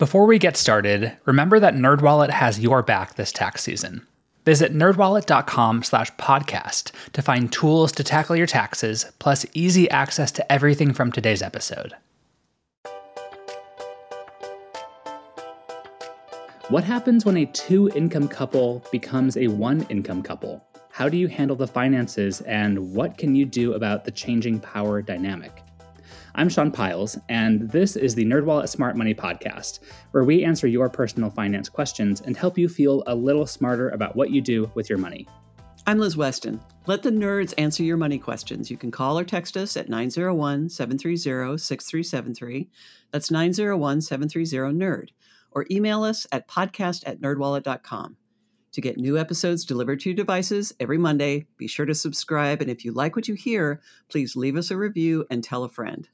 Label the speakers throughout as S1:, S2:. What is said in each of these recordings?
S1: Before we get started, remember that NerdWallet has your back this tax season. Visit nerdwallet.com slash podcast to find tools to tackle your taxes, plus easy access to everything from today's episode. What happens when a two income couple becomes a one income couple? How do you handle the finances, and what can you do about the changing power dynamic? I'm Sean Pyles, and this is the NerdWallet Smart Money Podcast, where we answer your personal finance questions and help you feel a little smarter about what you do with your money.
S2: I'm Liz Weston. Let the nerds answer your money questions. You can call or text us at 901 730 6373. That's 901 730 NERD. Or email us at podcast at nerdwallet.com. To get new episodes delivered to your devices every Monday, be sure to subscribe. And if you like what you hear, please leave us a review and tell a friend.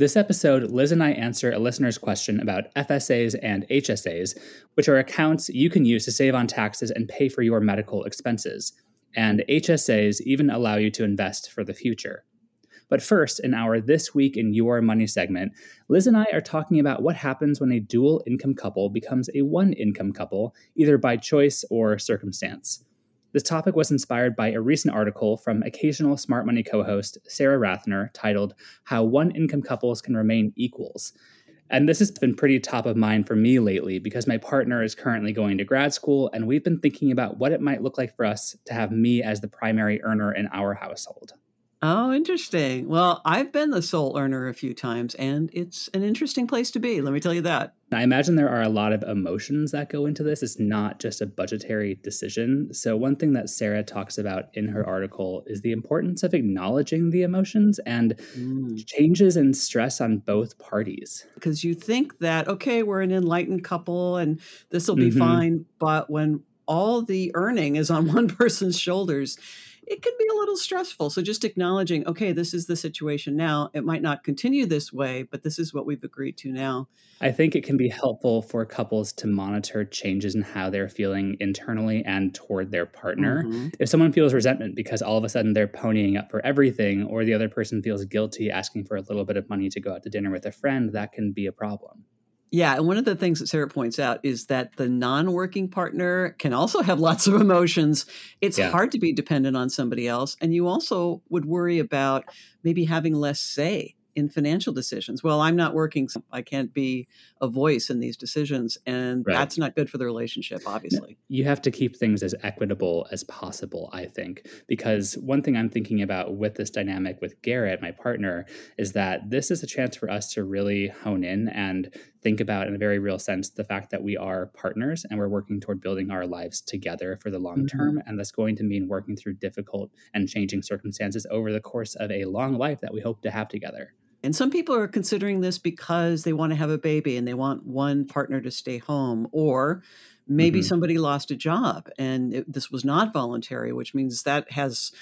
S1: This episode, Liz and I answer a listener's question about FSAs and HSAs, which are accounts you can use to save on taxes and pay for your medical expenses. And HSAs even allow you to invest for the future. But first, in our This Week in Your Money segment, Liz and I are talking about what happens when a dual income couple becomes a one income couple, either by choice or circumstance. This topic was inspired by a recent article from occasional Smart Money co host Sarah Rathner titled How One Income Couples Can Remain Equals. And this has been pretty top of mind for me lately because my partner is currently going to grad school, and we've been thinking about what it might look like for us to have me as the primary earner in our household.
S2: Oh, interesting. Well, I've been the sole earner a few times, and it's an interesting place to be. Let me tell you that.
S1: I imagine there are a lot of emotions that go into this. It's not just a budgetary decision. So, one thing that Sarah talks about in her article is the importance of acknowledging the emotions and mm. changes in stress on both parties.
S2: Because you think that, okay, we're an enlightened couple and this will be mm-hmm. fine. But when all the earning is on one person's shoulders, it can be a little stressful. So just acknowledging, okay, this is the situation now. It might not continue this way, but this is what we've agreed to now.
S1: I think it can be helpful for couples to monitor changes in how they're feeling internally and toward their partner. Mm-hmm. If someone feels resentment because all of a sudden they're ponying up for everything, or the other person feels guilty asking for a little bit of money to go out to dinner with a friend, that can be a problem.
S2: Yeah, and one of the things that Sarah points out is that the non-working partner can also have lots of emotions. It's yeah. hard to be dependent on somebody else, and you also would worry about maybe having less say in financial decisions. Well, I'm not working, so I can't be a voice in these decisions. And right. that's not good for the relationship, obviously.
S1: You have to keep things as equitable as possible, I think. Because one thing I'm thinking about with this dynamic with Garrett, my partner, is that this is a chance for us to really hone in and think about, in a very real sense, the fact that we are partners and we're working toward building our lives together for the long mm-hmm. term. And that's going to mean working through difficult and changing circumstances over the course of a long life that we hope to have together.
S2: And some people are considering this because they want to have a baby and they want one partner to stay home, or maybe mm-hmm. somebody lost a job and it, this was not voluntary, which means that has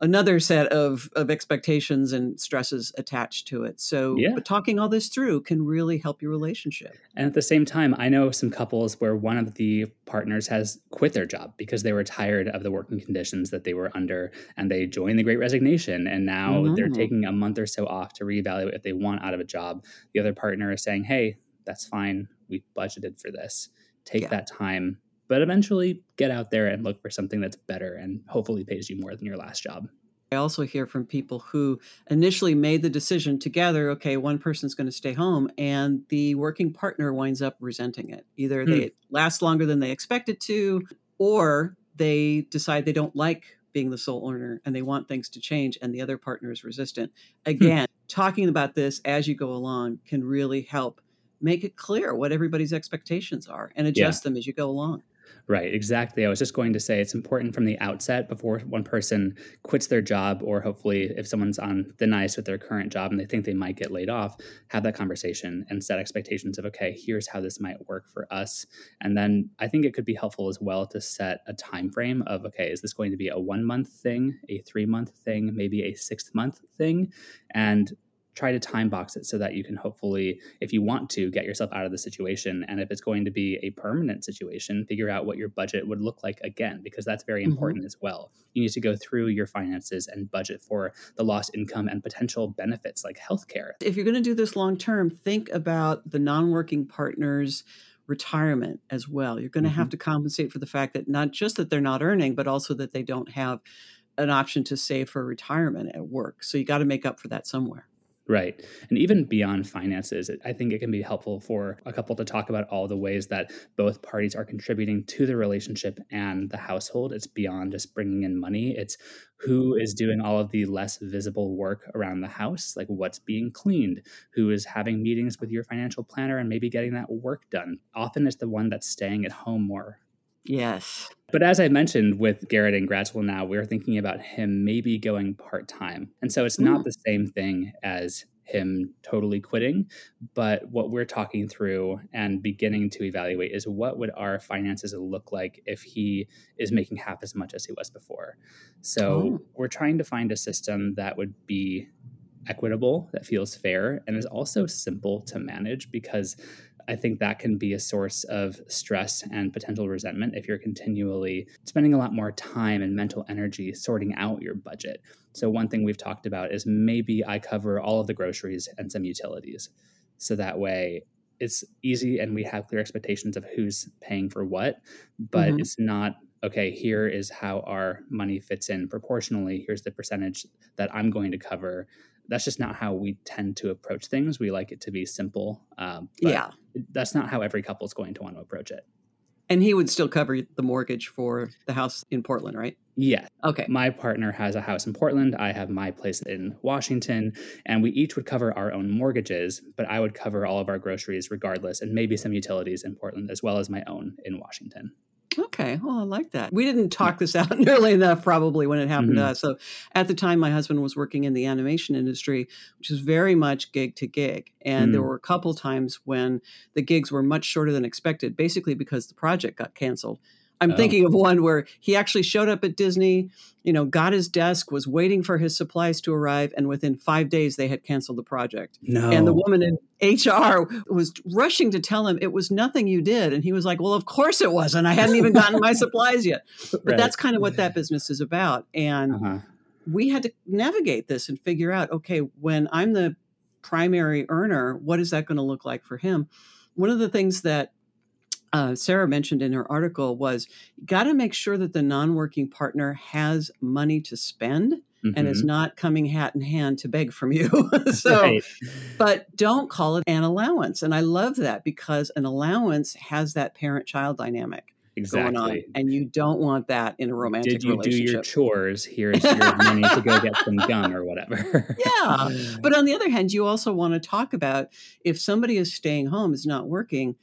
S2: another set of of expectations and stresses attached to it. So, yeah. but talking all this through can really help your relationship.
S1: And at the same time, I know some couples where one of the partners has quit their job because they were tired of the working conditions that they were under and they joined the great resignation and now mm-hmm. they're taking a month or so off to reevaluate if they want out of a job. The other partner is saying, "Hey, that's fine. We budgeted for this. Take yeah. that time but eventually get out there and look for something that's better and hopefully pays you more than your last job.
S2: I also hear from people who initially made the decision together, okay, one person's going to stay home, and the working partner winds up resenting it. Either hmm. they last longer than they expected to, or they decide they don't like being the sole earner and they want things to change, and the other partner is resistant. Hmm. Again, talking about this as you go along can really help make it clear what everybody's expectations are and adjust yeah. them as you go along.
S1: Right, exactly. I was just going to say it's important from the outset before one person quits their job, or hopefully, if someone's on thin ice with their current job and they think they might get laid off, have that conversation and set expectations of, okay, here's how this might work for us. And then I think it could be helpful as well to set a time frame of, okay, is this going to be a one month thing, a three month thing, maybe a six month thing? And try to time box it so that you can hopefully, if you want to, get yourself out of the situation. And if it's going to be a permanent situation, figure out what your budget would look like again, because that's very mm-hmm. important as well. You need to go through your finances and budget for the lost income and potential benefits like healthcare.
S2: If you're going to do this long term, think about the non working partners retirement as well. You're going to mm-hmm. have to compensate for the fact that not just that they're not earning, but also that they don't have an option to save for retirement at work. So you got to make up for that somewhere.
S1: Right. And even beyond finances, I think it can be helpful for a couple to talk about all the ways that both parties are contributing to the relationship and the household. It's beyond just bringing in money, it's who is doing all of the less visible work around the house, like what's being cleaned, who is having meetings with your financial planner and maybe getting that work done. Often it's the one that's staying at home more
S2: Yes.
S1: But as I mentioned with Garrett and grad school now, we are thinking about him maybe going part time. And so it's not mm. the same thing as him totally quitting. But what we're talking through and beginning to evaluate is what would our finances look like if he is making half as much as he was before. So oh. we're trying to find a system that would be equitable, that feels fair, and is also simple to manage because I think that can be a source of stress and potential resentment if you're continually spending a lot more time and mental energy sorting out your budget. So, one thing we've talked about is maybe I cover all of the groceries and some utilities. So that way it's easy and we have clear expectations of who's paying for what, but mm-hmm. it's not okay, here is how our money fits in proportionally. Here's the percentage that I'm going to cover that's just not how we tend to approach things. We like it to be simple.
S2: Um, yeah.
S1: That's not how every couple is going to want to approach it.
S2: And he would still cover the mortgage for the house in Portland, right?
S1: Yeah.
S2: Okay.
S1: My partner has a house in Portland. I have my place in Washington. And we each would cover our own mortgages, but I would cover all of our groceries regardless, and maybe some utilities in Portland as well as my own in Washington.
S2: Okay. Well, I like that. We didn't talk this out nearly enough probably when it happened mm-hmm. to us. So at the time, my husband was working in the animation industry, which is very much gig to gig. And mm there were a couple times when the gigs were much shorter than expected, basically because the project got canceled. I'm oh. thinking of one where he actually showed up at Disney, you know, got his desk, was waiting for his supplies to arrive, and within five days they had canceled the project.
S1: No.
S2: And the woman in HR was rushing to tell him it was nothing you did. And he was like, Well, of course it wasn't. I hadn't even gotten my supplies yet. But right. that's kind of what that business is about. And uh-huh. we had to navigate this and figure out, okay, when I'm the primary earner, what is that going to look like for him? One of the things that uh, Sarah mentioned in her article was got to make sure that the non-working partner has money to spend mm-hmm. and is mm-hmm. not coming hat in hand to beg from you. so, right. but don't call it an allowance. And I love that because an allowance has that parent-child dynamic.
S1: Exactly.
S2: Going on, and you don't want that in a romantic
S1: Did you
S2: relationship.
S1: do your chores? Here's your money to go get them done or whatever.
S2: yeah. But on the other hand, you also want to talk about if somebody is staying home, is not working,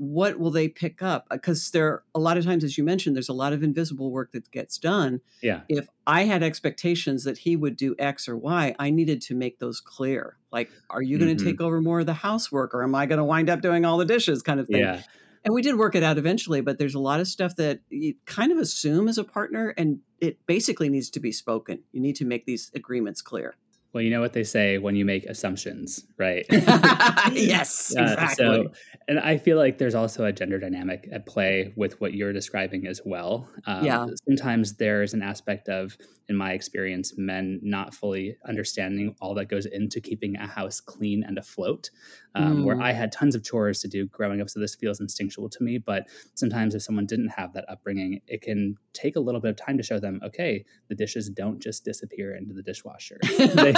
S2: what will they pick up? Because uh, there a lot of times as you mentioned there's a lot of invisible work that gets done.
S1: Yeah.
S2: If i had expectations that he would do x or y i needed to make those clear. Like are you going to mm-hmm. take over more of the housework or am i going to wind up doing all the dishes? kind of thing.
S1: Yeah.
S2: And we did work it out eventually but there's a lot of stuff that you kind of assume as a partner and it basically needs to be spoken. You need to make these agreements clear
S1: well, you know what they say when you make assumptions, right?
S2: yes, uh, exactly. So,
S1: and I feel like there's also a gender dynamic at play with what you're describing as well.
S2: Um, yeah.
S1: Sometimes there's an aspect of, in my experience, men not fully understanding all that goes into keeping a house clean and afloat. Um, mm. Where I had tons of chores to do growing up, so this feels instinctual to me. But sometimes if someone didn't have that upbringing, it can take a little bit of time to show them, okay, the dishes don't just disappear into the dishwasher. they,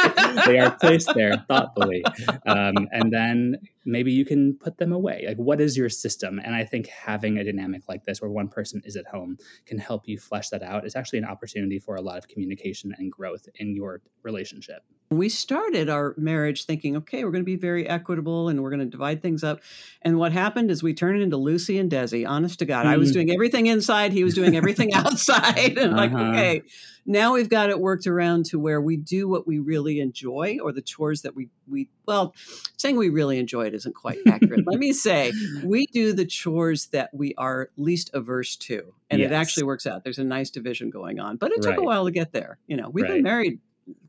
S1: they are placed there thoughtfully. Um, and then maybe you can put them away. Like, what is your system? And I think having a dynamic like this where one person is at home can help you flesh that out. It's actually an opportunity for a lot of communication and growth in your relationship.
S2: We started our marriage thinking, okay, we're going to be very equitable and we're going to divide things up. And what happened is we turned it into Lucy and Desi. Honest to God, mm. I was mm. doing everything inside, he was doing everything outside. and uh-huh. like, okay, now we've got it worked around to where we do what we really enjoy or the chores that we we well saying we really enjoy isn't quite accurate let me say we do the chores that we are least averse to and yes. it actually works out there's a nice division going on but it took right. a while to get there you know we've right. been married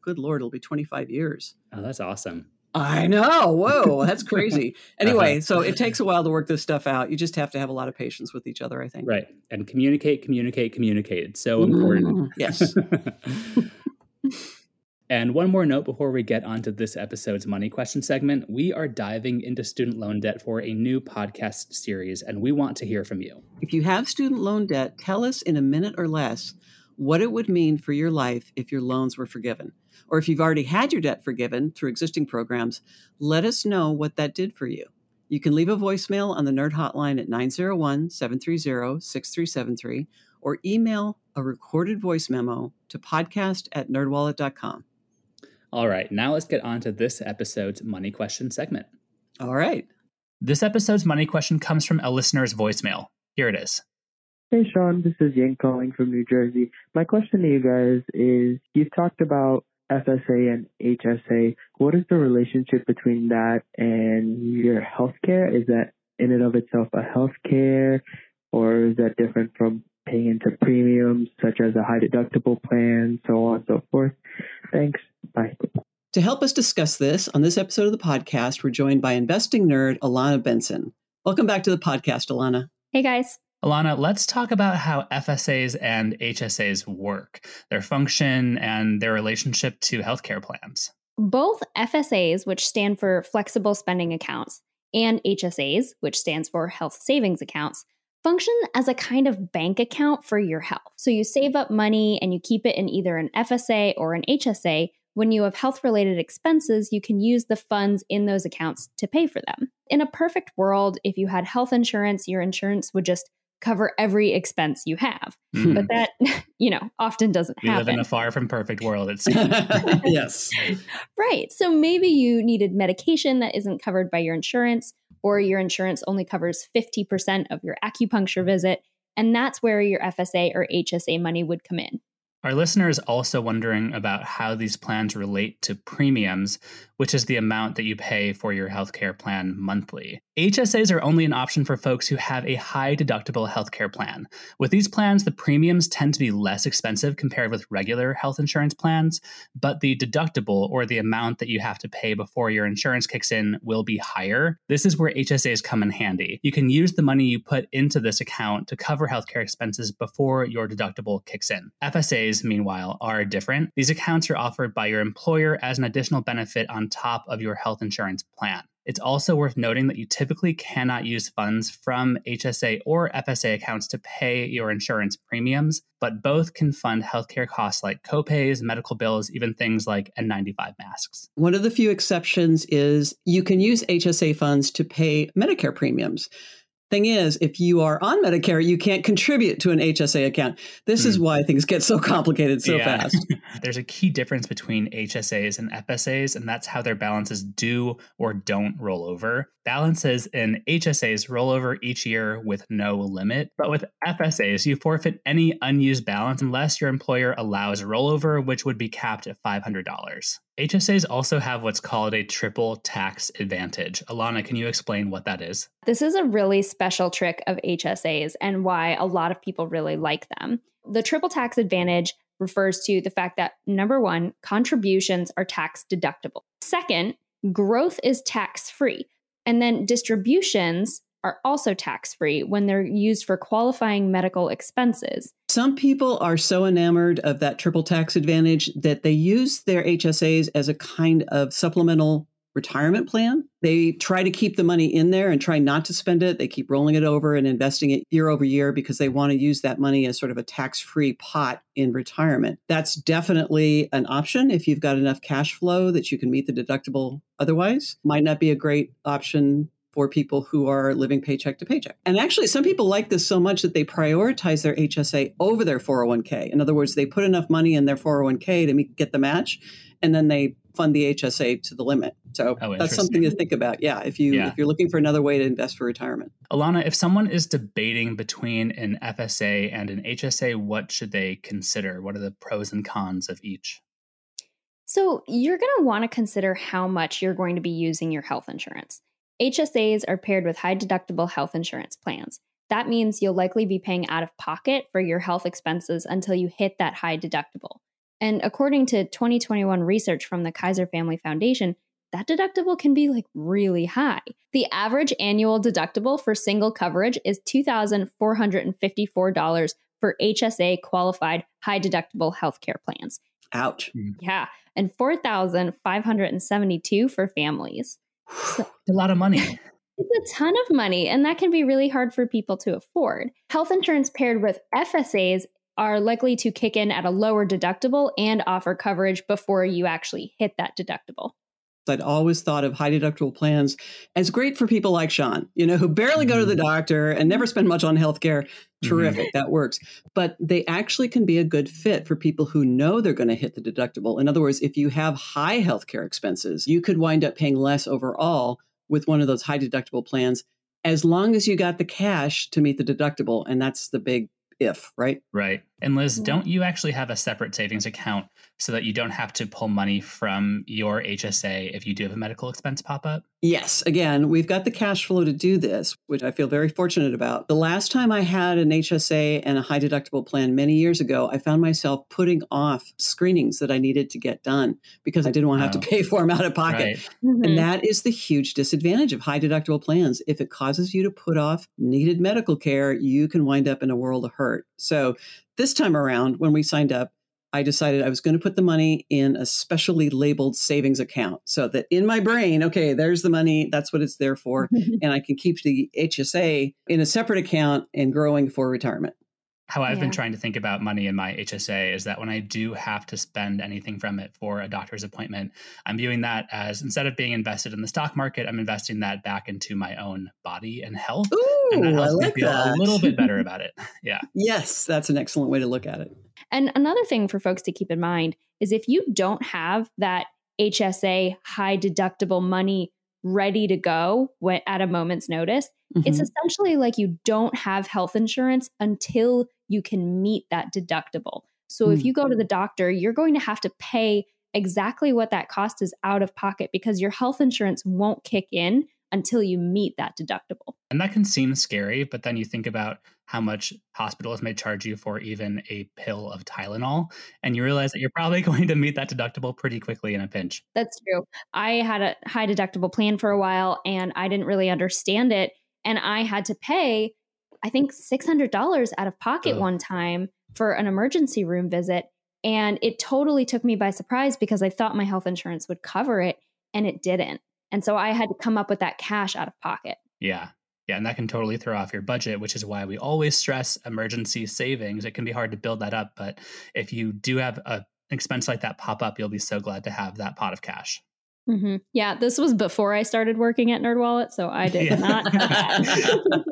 S2: good lord it'll be 25 years
S1: oh that's awesome
S2: I know. Whoa, that's crazy. Anyway, uh-huh. so it takes a while to work this stuff out. You just have to have a lot of patience with each other, I think.
S1: Right. And communicate, communicate, communicate. It's so important. Mm,
S2: yes.
S1: and one more note before we get onto this episode's money question segment we are diving into student loan debt for a new podcast series, and we want to hear from you.
S2: If you have student loan debt, tell us in a minute or less what it would mean for your life if your loans were forgiven. Or if you've already had your debt forgiven through existing programs, let us know what that did for you. You can leave a voicemail on the Nerd Hotline at 901 730 6373 or email a recorded voice memo to podcast at nerdwallet.com.
S1: All right, now let's get on to this episode's money question segment.
S2: All right.
S1: This episode's money question comes from a listener's voicemail. Here it is.
S3: Hey, Sean, this is Ying calling from New Jersey. My question to you guys is you've talked about FSA and HSA. What is the relationship between that and your healthcare? Is that in and of itself a healthcare, or is that different from paying into premiums such as a high deductible plan, so on and so forth? Thanks. Bye.
S2: To help us discuss this on this episode of the podcast, we're joined by investing nerd Alana Benson. Welcome back to the podcast, Alana.
S4: Hey, guys.
S1: Alana, let's talk about how FSAs and HSAs work, their function, and their relationship to healthcare plans.
S4: Both FSAs, which stand for flexible spending accounts, and HSAs, which stands for health savings accounts, function as a kind of bank account for your health. So you save up money and you keep it in either an FSA or an HSA. When you have health related expenses, you can use the funds in those accounts to pay for them. In a perfect world, if you had health insurance, your insurance would just cover every expense you have. Mm. But that, you know, often doesn't
S1: we
S4: happen.
S1: live in a far from perfect world, it seems.
S2: yes.
S4: Right. So maybe you needed medication that isn't covered by your insurance, or your insurance only covers 50% of your acupuncture visit. And that's where your FSA or HSA money would come in.
S1: Our listener is also wondering about how these plans relate to premiums, which is the amount that you pay for your healthcare plan monthly. HSAs are only an option for folks who have a high deductible healthcare plan. With these plans, the premiums tend to be less expensive compared with regular health insurance plans, but the deductible or the amount that you have to pay before your insurance kicks in will be higher. This is where HSAs come in handy. You can use the money you put into this account to cover healthcare expenses before your deductible kicks in. FSAs, meanwhile, are different. These accounts are offered by your employer as an additional benefit on top of your health insurance plan. It's also worth noting that you typically cannot use funds from HSA or FSA accounts to pay your insurance premiums, but both can fund healthcare costs like copays, medical bills, even things like N95 masks.
S2: One of the few exceptions is you can use HSA funds to pay Medicare premiums. Thing is, if you are on Medicare, you can't contribute to an HSA account. This mm. is hmm. why things get so complicated so yeah. fast.
S1: There's a key difference between HSAs and FSAs, and that's how their balances do or don't roll over. Balances in HSAs roll over each year with no limit, but with FSAs, you forfeit any unused balance unless your employer allows rollover, which would be capped at $500. HSAs also have what's called a triple tax advantage. Alana, can you explain what that is?
S4: This is a really special trick of HSAs and why a lot of people really like them. The triple tax advantage refers to the fact that number one, contributions are tax deductible. Second, growth is tax free. And then distributions are also tax free when they're used for qualifying medical expenses.
S2: Some people are so enamored of that triple tax advantage that they use their HSAs as a kind of supplemental retirement plan. They try to keep the money in there and try not to spend it. They keep rolling it over and investing it year over year because they want to use that money as sort of a tax free pot in retirement. That's definitely an option if you've got enough cash flow that you can meet the deductible otherwise. Might not be a great option for people who are living paycheck to paycheck. And actually, some people like this so much that they prioritize their HSA over their 401k. In other words, they put enough money in their 401k to get the match, and then they fund the HSA to the limit. So oh, that's something to think about. Yeah, if you yeah. if you're looking for another way to invest for retirement.
S1: Alana, if someone is debating between an FSA and an HSA, what should they consider? What are the pros and cons of each?
S4: So, you're going to want to consider how much you're going to be using your health insurance. HSAs are paired with high deductible health insurance plans. That means you'll likely be paying out of pocket for your health expenses until you hit that high deductible. And according to 2021 research from the Kaiser Family Foundation, that deductible can be like really high. The average annual deductible for single coverage is $2,454 for HSA qualified high deductible healthcare plans.
S2: Ouch. Mm.
S4: Yeah. And 4,572 for families.
S1: A lot of money.
S4: It's a ton of money, and that can be really hard for people to afford. Health insurance paired with FSAs are likely to kick in at a lower deductible and offer coverage before you actually hit that deductible.
S2: I'd always thought of high deductible plans as great for people like Sean, you know, who barely go to the mm-hmm. doctor and never spend much on healthcare. Mm-hmm. Terrific, mm-hmm. that works. But they actually can be a good fit for people who know they're going to hit the deductible. In other words, if you have high healthcare expenses, you could wind up paying less overall with one of those high deductible plans as long as you got the cash to meet the deductible. And that's the big if, right?
S1: Right. And Liz, don't you actually have a separate savings account so that you don't have to pull money from your HSA if you do have a medical expense pop up?
S2: Yes. Again, we've got the cash flow to do this, which I feel very fortunate about. The last time I had an HSA and a high deductible plan many years ago, I found myself putting off screenings that I needed to get done because I didn't want to have oh. to pay for them out of pocket. Right. Mm-hmm. And that is the huge disadvantage of high deductible plans. If it causes you to put off needed medical care, you can wind up in a world of hurt. So this time around, when we signed up, I decided I was going to put the money in a specially labeled savings account so that in my brain, okay, there's the money, that's what it's there for. and I can keep the HSA in a separate account and growing for retirement
S1: how I've yeah. been trying to think about money in my HSA is that when I do have to spend anything from it for a doctor's appointment, I'm viewing that as instead of being invested in the stock market, I'm investing that back into my own body and health.
S2: Ooh,
S1: and
S2: that helps I like
S1: me feel
S2: that.
S1: a little bit better about it. Yeah.
S2: Yes, that's an excellent way to look at it.
S4: And another thing for folks to keep in mind is if you don't have that HSA high deductible money ready to go at a moment's notice, mm-hmm. it's essentially like you don't have health insurance until you can meet that deductible. So if mm. you go to the doctor, you're going to have to pay exactly what that cost is out of pocket because your health insurance won't kick in until you meet that deductible.
S1: And that can seem scary, but then you think about how much hospitals may charge you for even a pill of Tylenol, and you realize that you're probably going to meet that deductible pretty quickly in a pinch.
S4: That's true. I had a high deductible plan for a while and I didn't really understand it. And I had to pay, I think, $600 out of pocket one time for an emergency room visit. And it totally took me by surprise because I thought my health insurance would cover it and it didn't. And so I had to come up with that cash out of pocket.
S1: Yeah. Yeah, and that can totally throw off your budget, which is why we always stress emergency savings. It can be hard to build that up, but if you do have a expense like that pop up, you'll be so glad to have that pot of cash.
S4: Mm-hmm. Yeah, this was before I started working at NerdWallet, so I did yeah. not.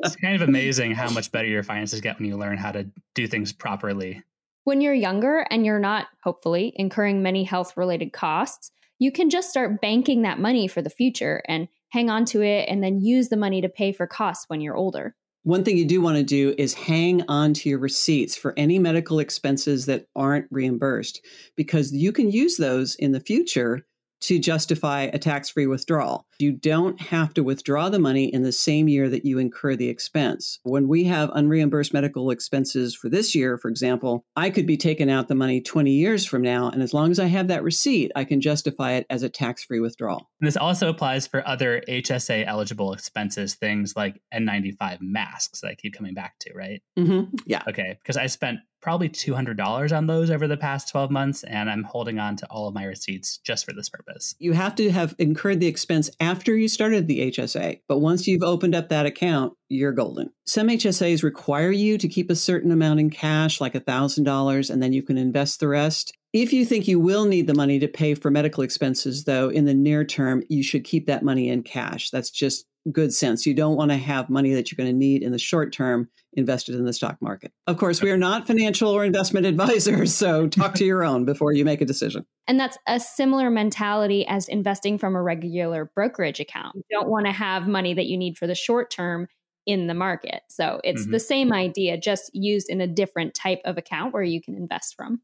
S1: it's kind of amazing how much better your finances get when you learn how to do things properly.
S4: When you're younger and you're not, hopefully, incurring many health related costs, you can just start banking that money for the future and hang on to it and then use the money to pay for costs when you're older.
S2: One thing you do want to do is hang on to your receipts for any medical expenses that aren't reimbursed because you can use those in the future to justify a tax free withdrawal. You don't have to withdraw the money in the same year that you incur the expense. When we have unreimbursed medical expenses for this year, for example, I could be taking out the money 20 years from now. And as long as I have that receipt, I can justify it as a tax free withdrawal.
S1: This also applies for other HSA eligible expenses, things like N95 masks that I keep coming back to, right?
S2: Mm-hmm. Yeah.
S1: Okay. Because I spent probably $200 on those over the past 12 months, and I'm holding on to all of my receipts just for this purpose.
S2: You have to have incurred the expense after you started the HSA, but once you've opened up that account, you're golden. Some HSAs require you to keep a certain amount in cash, like $1,000, and then you can invest the rest. If you think you will need the money to pay for medical expenses, though, in the near term, you should keep that money in cash. That's just good sense. You don't want to have money that you're going to need in the short term invested in the stock market. Of course, we are not financial or investment advisors, so talk to your own before you make a decision.
S4: And that's a similar mentality as investing from a regular brokerage account. You don't want to have money that you need for the short term in the market. So it's mm-hmm. the same idea, just used in a different type of account where you can invest from.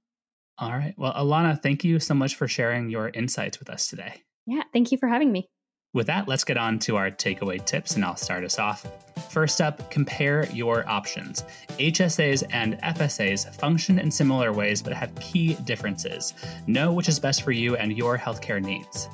S1: All right. Well, Alana, thank you so much for sharing your insights with us today.
S4: Yeah, thank you for having me.
S1: With that, let's get on to our takeaway tips, and I'll start us off. First up, compare your options. HSAs and FSAs function in similar ways but have key differences. Know which is best for you and your healthcare needs.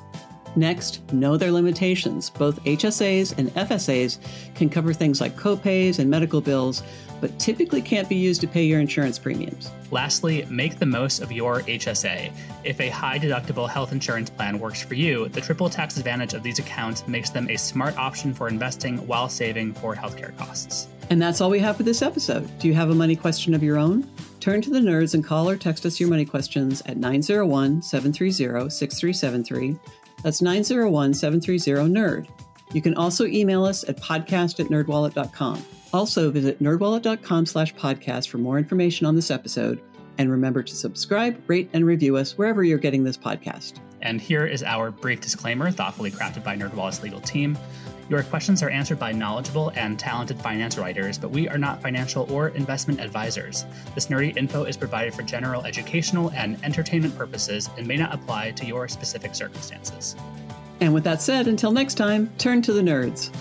S2: Next, know their limitations. Both HSAs and FSAs can cover things like copays and medical bills, but typically can't be used to pay your insurance premiums.
S1: Lastly, make the most of your HSA. If a high deductible health insurance plan works for you, the triple tax advantage of these accounts makes them a smart option for investing while saving for healthcare costs.
S2: And that's all we have for this episode. Do you have a money question of your own? Turn to the nerds and call or text us your money questions at 901 730 6373. That's 901 730 NERD. You can also email us at podcast at nerdwallet.com. Also, visit nerdwallet.com slash podcast for more information on this episode. And remember to subscribe, rate, and review us wherever you're getting this podcast.
S1: And here is our brief disclaimer, thoughtfully crafted by NerdWallet's legal team. Your questions are answered by knowledgeable and talented finance writers, but we are not financial or investment advisors. This nerdy info is provided for general educational and entertainment purposes and may not apply to your specific circumstances.
S2: And with that said, until next time, turn to the nerds.